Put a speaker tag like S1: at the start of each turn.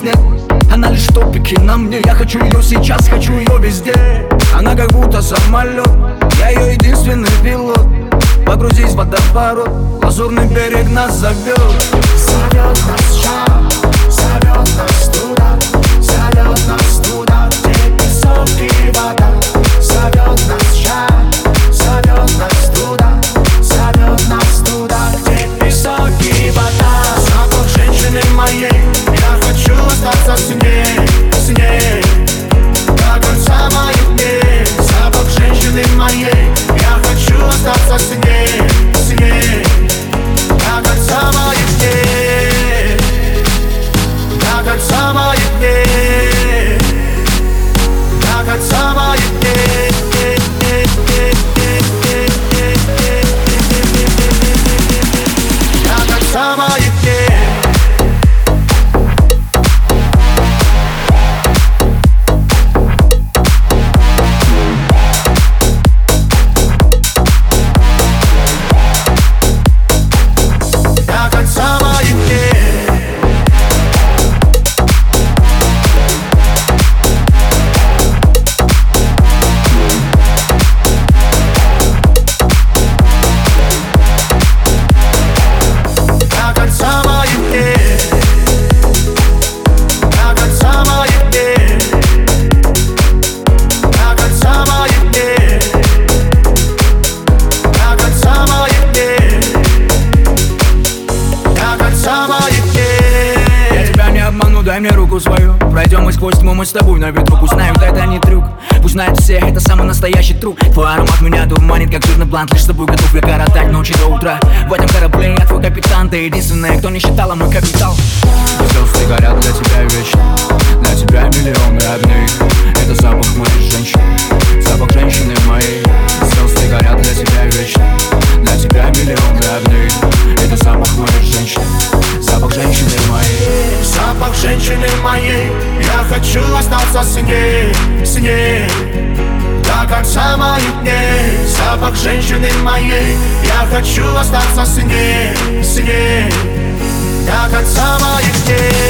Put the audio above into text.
S1: снег Она лишь в топике на мне. Я хочу ее сейчас, хочу ее везде. Она как будто самолет Я ее единственный пилот. Погрузись в водоворот Лазурный берег нас зовет
S2: Зовет нас шаг, зовет нас туда. Зовет нас туда, где песок и вода. Зовет нас шаг, зовет нас туда. Зовет нас туда, где песок и вода. Запах женщины моей,
S1: What's of today? Дай мне руку свою. Пройдем мы сквозь тьму, мы с тобой на ветру. Пусть знают, это не трюк. Пусть знают все, это самый настоящий труп Твой аромат меня дурманит, как жирный блант. Лишь с тобой готов я коротать ночи до утра. В этом корабле я твой капитан Ты единственная, кто не считала мой капитал. Звезды горят для тебя вечно. Для тебя остаться с ней, с как До конца моих дней Запах женщины моей.
S2: Я хочу остаться с ней, с ней До конца моих дней